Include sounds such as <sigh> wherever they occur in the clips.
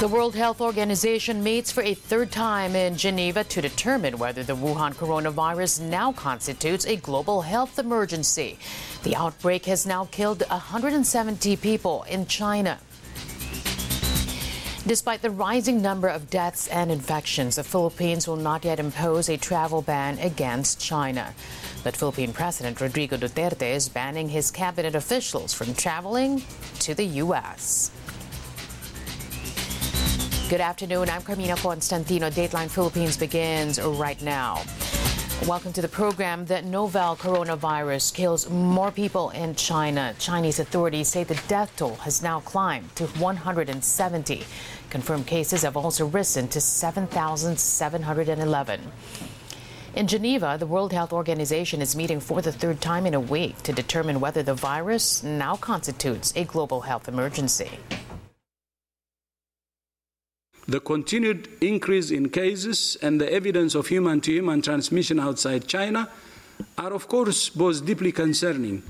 The World Health Organization meets for a third time in Geneva to determine whether the Wuhan coronavirus now constitutes a global health emergency. The outbreak has now killed 170 people in China. Despite the rising number of deaths and infections, the Philippines will not yet impose a travel ban against China. But Philippine President Rodrigo Duterte is banning his cabinet officials from traveling to the U.S. Good afternoon. I'm Carmina Constantino. Dateline Philippines begins right now. Welcome to the program. The novel coronavirus kills more people in China. Chinese authorities say the death toll has now climbed to 170. Confirmed cases have also risen to 7,711. In Geneva, the World Health Organization is meeting for the third time in a week to determine whether the virus now constitutes a global health emergency. The continued increase in cases and the evidence of human to human transmission outside China are, of course, both deeply concerning,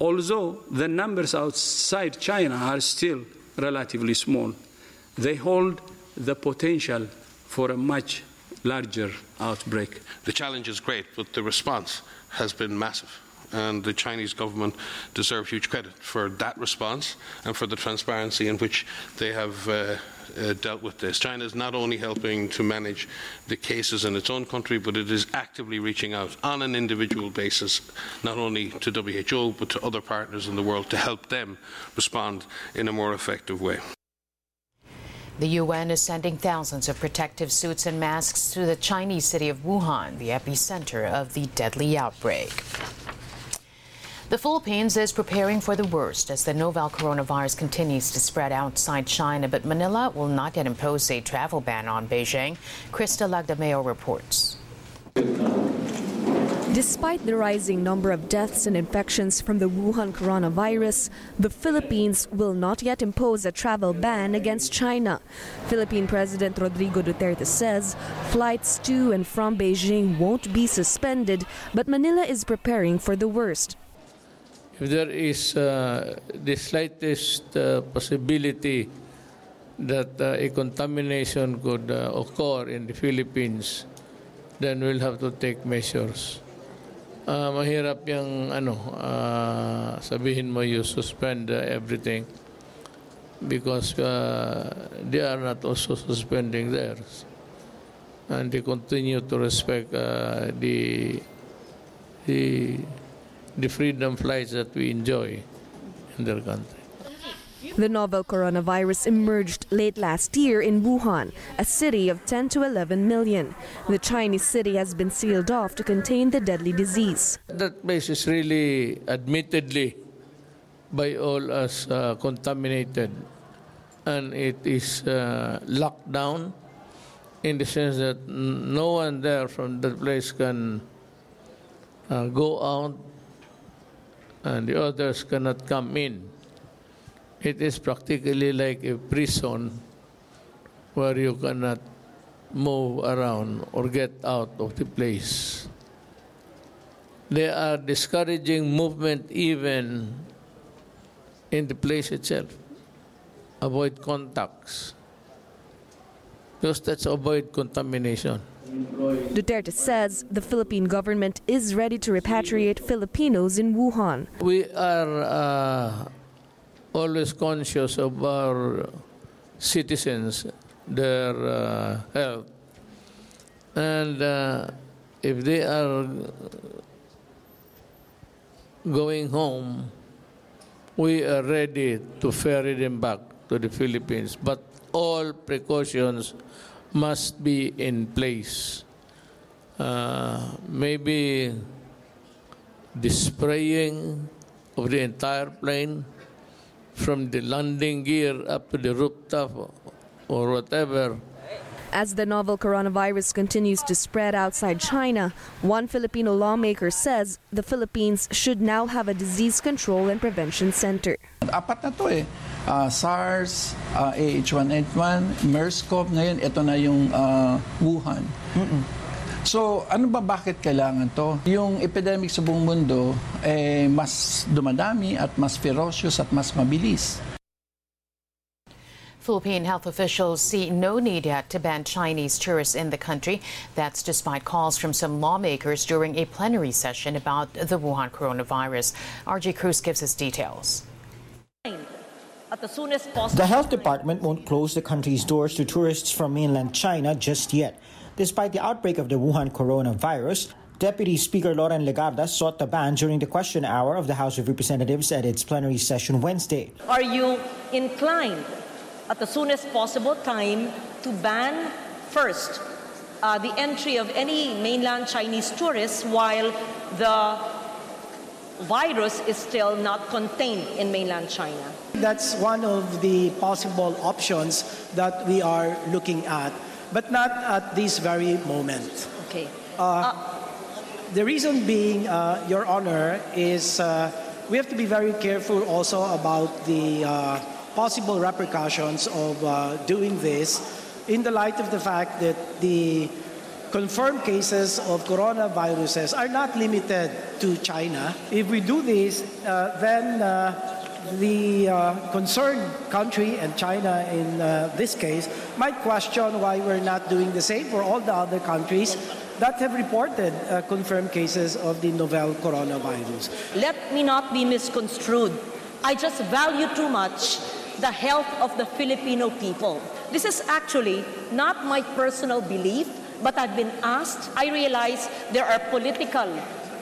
although the numbers outside China are still relatively small. They hold the potential for a much larger outbreak. The challenge is great, but the response has been massive. And the Chinese government deserve huge credit for that response and for the transparency in which they have uh, uh, dealt with this. China is not only helping to manage the cases in its own country, but it is actively reaching out on an individual basis, not only to WHO, but to other partners in the world to help them respond in a more effective way. The UN is sending thousands of protective suits and masks to the Chinese city of Wuhan, the epicenter of the deadly outbreak. The Philippines is preparing for the worst as the novel coronavirus continues to spread outside China, but Manila will not yet impose a travel ban on Beijing. Krista Lagdameo reports. Despite the rising number of deaths and infections from the Wuhan coronavirus, the Philippines will not yet impose a travel ban against China. Philippine President Rodrigo Duterte says flights to and from Beijing won't be suspended, but Manila is preparing for the worst. If there is uh, the slightest uh, possibility that uh, a contamination could uh, occur in the Philippines, then we'll have to take measures. Uh, mahirap yung ano, uh, sabihin mo you suspend everything because they are not also suspending theirs. And they continue to respect the, the, the freedom flights that we enjoy in their country. The novel coronavirus emerged late last year in Wuhan, a city of 10 to 11 million. The Chinese city has been sealed off to contain the deadly disease. That place is really admittedly by all as uh, contaminated and it is uh, locked down in the sense that no one there from that place can uh, go out and the others cannot come in. It is practically like a prison where you cannot move around or get out of the place. They are discouraging movement even in the place itself. Avoid contacts. Because that's avoid contamination. Duterte says the Philippine government is ready to repatriate Filipinos in Wuhan. We are uh, always conscious of our citizens, their uh, health. And uh, if they are going home, we are ready to ferry them back to the Philippines. But all precautions must be in place. Uh, maybe the spraying of the entire plane from the landing gear up to the rooftop or whatever. As the novel coronavirus continues to spread outside China, one Filipino lawmaker says the Philippines should now have a disease control and prevention center. Apat na to eh. Ah, SARS, ah, AH1N1, MERS-CoV, ngayon ito na yung ah, Wuhan. So, ano ba bakit kailangan to? Yung epidemic sa buong mundo eh mas dumadami at mas ferocious at mas mabilis. Philippine health officials see no need yet to ban Chinese tourists in the country. That's despite calls from some lawmakers during a plenary session about the Wuhan coronavirus. RG Cruz gives us details. The health department won't close the country's doors to tourists from mainland China just yet. Despite the outbreak of the Wuhan coronavirus, Deputy Speaker Loren Legarda sought the ban during the question hour of the House of Representatives at its plenary session Wednesday. Are you inclined at the soonest possible time to ban first uh, the entry of any mainland Chinese tourists while the virus is still not contained in mainland China? That's one of the possible options that we are looking at, but not at this very moment. Okay. Uh, the reason being, uh, Your Honor, is uh, we have to be very careful also about the uh, possible repercussions of uh, doing this in the light of the fact that the confirmed cases of coronaviruses are not limited to China. If we do this, uh, then uh, the concerned country and China in this case might question why we're not doing the same for all the other countries that have reported uh, confirmed cases of the novel coronavirus. Let me not be misconstrued. I just value too much the health of the Filipino people. This is actually not my personal belief, but I've been asked. I realize there are political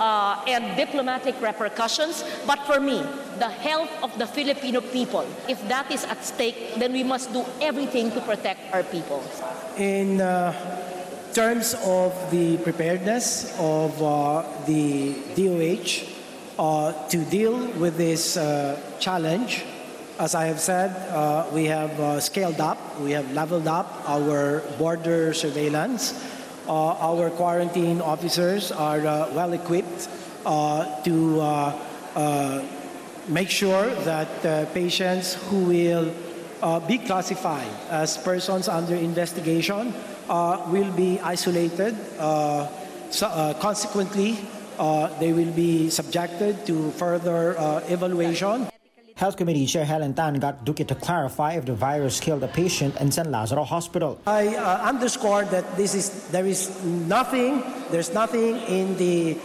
uh, and diplomatic repercussions, but for me, the health of the Filipino people, if that is at stake, then we must do everything to protect our people. In uh, terms of the preparedness of uh, the DOH uh, to deal with this uh, challenge, as I have said, uh, we have uh, scaled up, we have leveled up our border surveillance. Uh, our quarantine officers are well equipped to make sure that patients who will be classified as persons under investigation uh, will be isolated. Uh, so, uh, consequently, they will be subjected to further evaluation. Health Committee Chair Helen Tan got Duque to clarify if the virus killed a patient in San Lazaro Hospital. I uh, underscore that this is there is nothing, there's nothing in the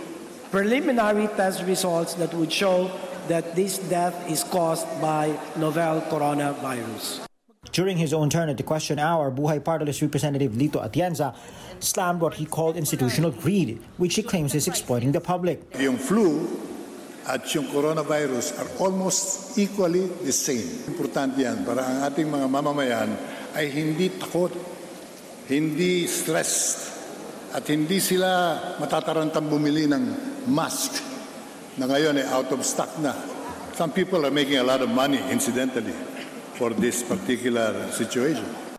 preliminary test results that would show that this death is caused by novel coronavirus. During his own turn at the question hour, Buhay Party List Representative Lito Atienza slammed what he called institutional greed, which he claims is exploiting the public. Yung flu at yung coronavirus are almost equally the same. Importante yan para ang ating mga mamamayan ay hindi takot, hindi stressed, at hindi sila matatarantang bumili ng mask na ngayon ay out of stock na. Some people are making a lot of money, incidentally for this particular situation.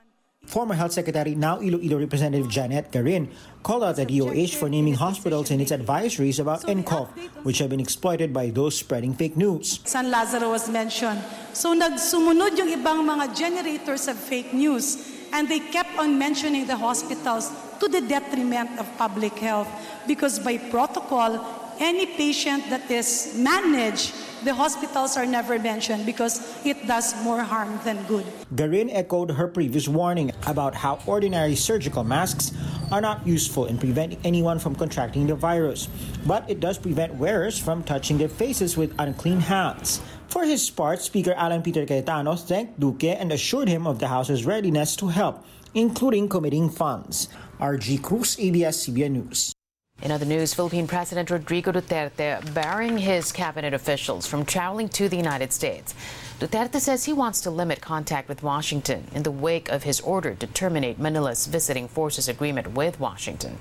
Former Health Secretary, now Iloilo Representative Janet Garin, called out the DOH for naming hospitals in its advisories about NCOV, which have been exploited by those spreading fake news. San Lazaro was mentioned. So nagsumunod yung ibang mga generators of fake news and they kept on mentioning the hospitals to the detriment of public health because by protocol, any patient that is managed, the hospitals are never mentioned because it does more harm than good. Garin echoed her previous warning about how ordinary surgical masks are not useful in preventing anyone from contracting the virus, but it does prevent wearers from touching their faces with unclean hands. For his part, Speaker Alan Peter Cayetano thanked Duque and assured him of the House's readiness to help, including committing funds. RG Cruz, ABS-CBN News. In other news, Philippine President Rodrigo Duterte barring his cabinet officials from traveling to the United States. Duterte says he wants to limit contact with Washington in the wake of his order to terminate Manila's visiting forces agreement with Washington.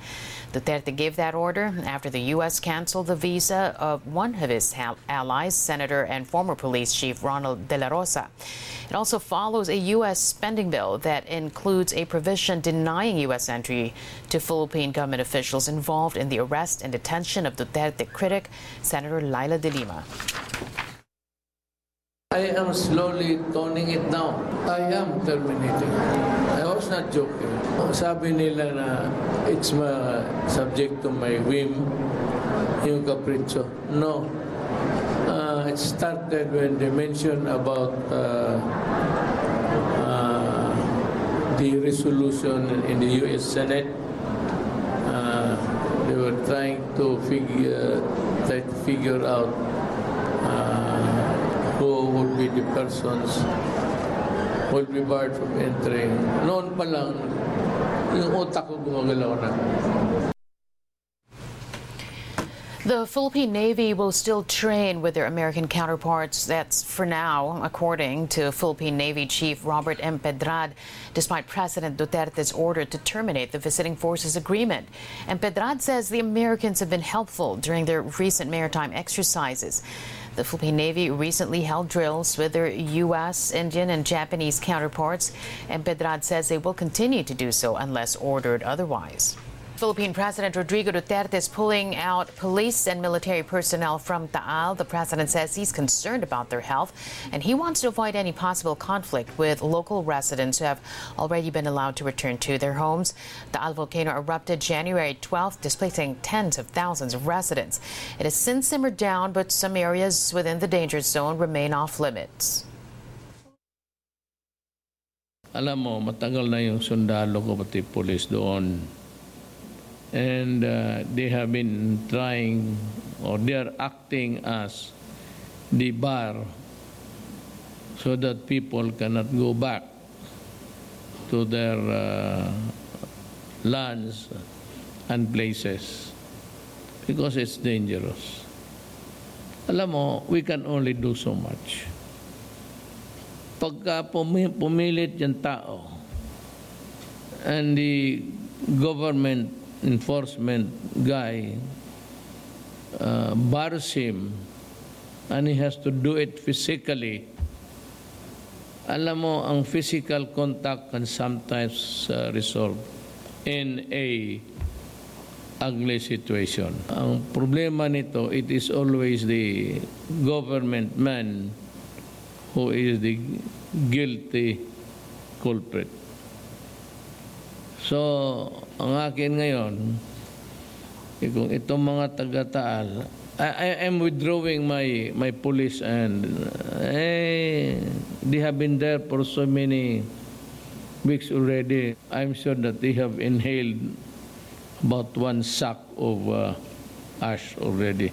Duterte gave that order after the U.S. canceled the visa of one of his allies, Senator and former police chief Ronald De La Rosa. It also follows a U.S. spending bill that includes a provision denying U.S. entry to Philippine government officials involved in the arrest and detention of Duterte critic, Senator Leila de Lima. I am slowly toning it down. I am terminating. I was not joking. Sabi nila na it's my, subject to my whim, yung capriccio. No. Uh, it started when they mentioned about uh, uh, the resolution in the U.S. Senate. Uh, they were trying to figure, try to figure out uh, persons will be barred from entering. Noon pa lang, yung utak ko gumagalaw na. The Philippine Navy will still train with their American counterparts. That's for now, according to Philippine Navy Chief Robert Empedrad, despite President Duterte's order to terminate the visiting forces agreement. And Pedrad says the Americans have been helpful during their recent maritime exercises. The Philippine Navy recently held drills with their U.S., Indian, and Japanese counterparts, and Pedrad says they will continue to do so unless ordered otherwise. Philippine President Rodrigo Duterte is pulling out police and military personnel from Taal. The president says he's concerned about their health and he wants to avoid any possible conflict with local residents who have already been allowed to return to their homes. The Taal volcano erupted January 12th, displacing tens of thousands of residents. It has since simmered down, but some areas within the danger zone remain off limits. Alam mo, matagal na yung sundalo ko pati police doon. And uh, they have been trying, or they are acting as the bar so that people cannot go back to their uh, lands and places because it's dangerous. Alam mo, we can only do so much. Pagka pumi- pumilit yung tao and the government enforcement guy uh, bars him and he has to do it physically, alam mo, ang physical contact can sometimes uh, result in a ugly situation. Ang problema nito, it is always the government man who is the guilty culprit. So, ang akin ngayon, eh, kung itong mga taga-taal, I, I am withdrawing my my police and eh, they have been there for so many weeks already. I'm sure that they have inhaled about one sack of uh, ash already.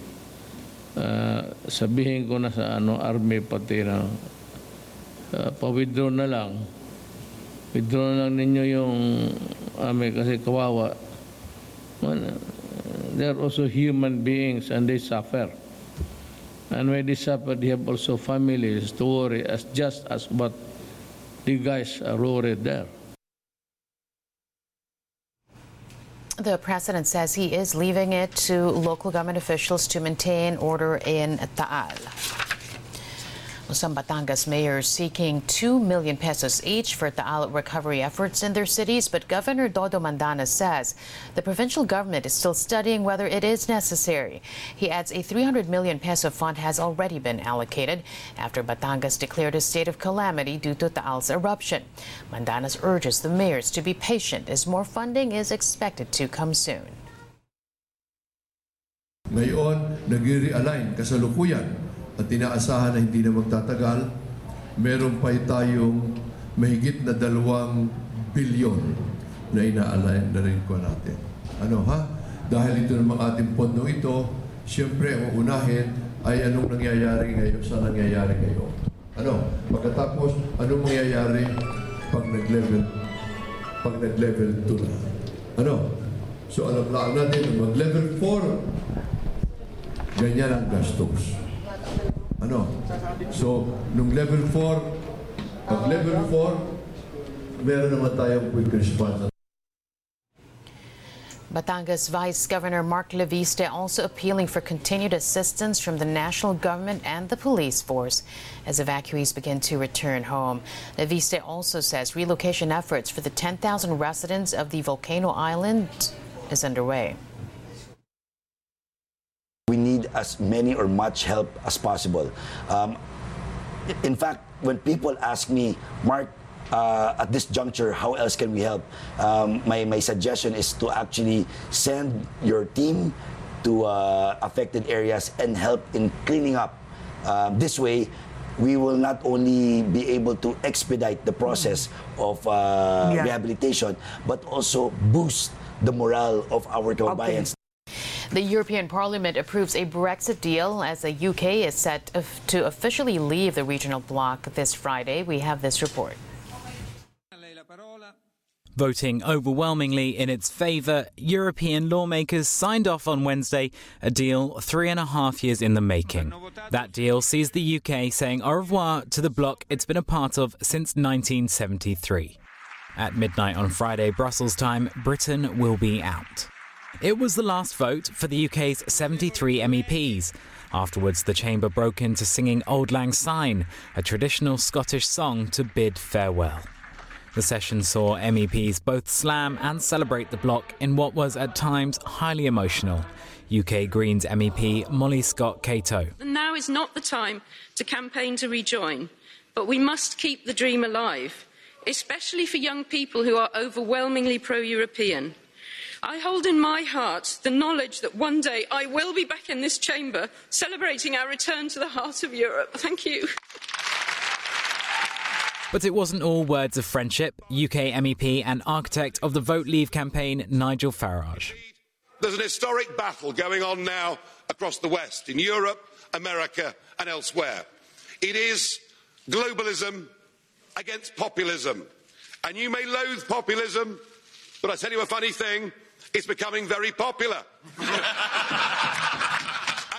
Uh, sabihin ko na sa ano army pati na uh, pa-withdraw na lang. Withdraw na lang ninyo yung army kasi kawawa. Man, uh, they are also human beings and they suffer. And when they suffer, they have also families to worry as just as what the guys are worried there. The president says he is leaving it to local government officials to maintain order in Taal. Some Batangas mayors seeking 2 million pesos each for Taal recovery efforts in their cities, but Governor Dodo Mandanas says the provincial government is still studying whether it is necessary. He adds a 300 million peso fund has already been allocated after Batangas declared a state of calamity due to Taal's eruption. Mandanas urges the mayors to be patient as more funding is expected to come soon. Ngayon, nag-realign kasalukuyan at inaasahan na hindi na magtatagal, meron pa tayong mahigit na dalawang bilyon na ina-align na rin ko natin. Ano ha? Dahil ito namang ating pondo ito, siyempre ang unahin ay anong nangyayari ngayon sa nangyayari ngayon. Ano? Pagkatapos, anong mangyayari pag nag-level pag nag-level 2 na? Ano? So alam lang natin, mag-level 4, ganyan ang gastos. Ano? So, nung level 4, pag level 4, meron naman tayong quick response. Batangas Vice Governor Mark Leviste also appealing for continued assistance from the national government and the police force as evacuees begin to return home. Leviste also says relocation efforts for the 10,000 residents of the volcano island is underway. We need as many or much help as possible. Um, in fact, when people ask me, Mark, uh, at this juncture, how else can we help? Um, my, my suggestion is to actually send your team to uh, affected areas and help in cleaning up. Um, this way, we will not only be able to expedite the process of uh, Yeah. rehabilitation, but also boost the morale of our kababayans. The European Parliament approves a Brexit deal as the UK is set to officially leave the regional bloc this Friday. We have this report. Voting overwhelmingly in its favour, European lawmakers signed off on Wednesday a deal three and a half years in the making. That deal sees the UK saying au revoir to the bloc it's been a part of since 1973. At midnight on Friday, Brussels time, Britain will be out. It was the last vote for the UK's 73 MEPs. Afterwards, the chamber broke into singing Auld Lang Syne, a traditional Scottish song to bid farewell. The session saw MEPs both slam and celebrate the bloc in what was at times highly emotional. UK Greens MEP Molly Scott Cato. Now is not the time to campaign to rejoin, but we must keep the dream alive, especially for young people who are overwhelmingly pro European. I hold in my heart the knowledge that one day I will be back in this chamber celebrating our return to the heart of Europe. Thank you. But it wasn't all words of friendship. UK MEP and architect of the Vote Leave campaign, Nigel Farage. There's an historic battle going on now across the West, in Europe, America, and elsewhere. It is globalism against populism. And you may loathe populism, but I tell you a funny thing it's becoming very popular. <laughs> and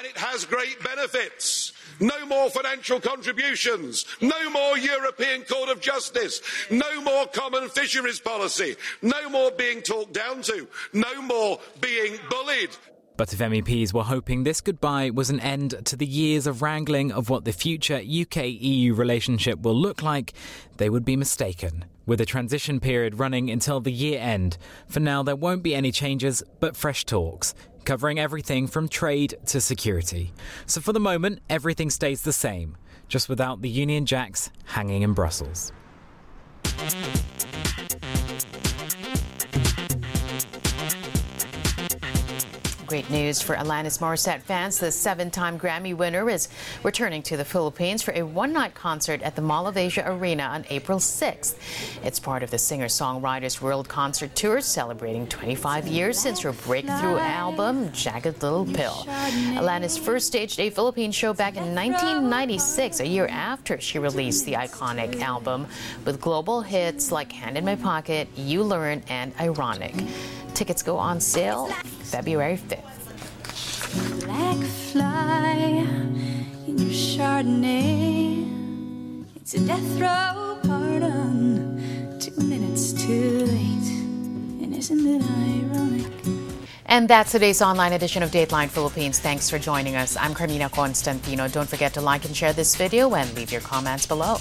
it has great benefits. No more financial contributions. No more European Court of Justice. No more common fisheries policy. No more being talked down to. No more being bullied. But if MEPs were hoping this goodbye was an end to the years of wrangling of what the future UK EU relationship will look like, they would be mistaken. With a transition period running until the year end, for now there won't be any changes but fresh talks, covering everything from trade to security. So for the moment, everything stays the same, just without the Union Jacks hanging in Brussels. Great news for Alanis Morissette fans. The seven time Grammy winner is returning to the Philippines for a one night concert at the Mall of Asia Arena on April 6th. It's part of the singer songwriter's World Concert Tour celebrating 25 years since her breakthrough album, Jagged Little Pill. Alanis first staged a Philippine show back in 1996, a year after she released the iconic album, with global hits like Hand in My Pocket, You Learn, and Ironic. Tickets go on sale February 5th. Black fly in your Chardonnay. It's a death row pardon. Two minutes too late. And isn't it ironic? And that's today's online edition of Dateline Philippines. Thanks for joining us. I'm Carmina Constantino. Don't forget to like and share this video and leave your comments below.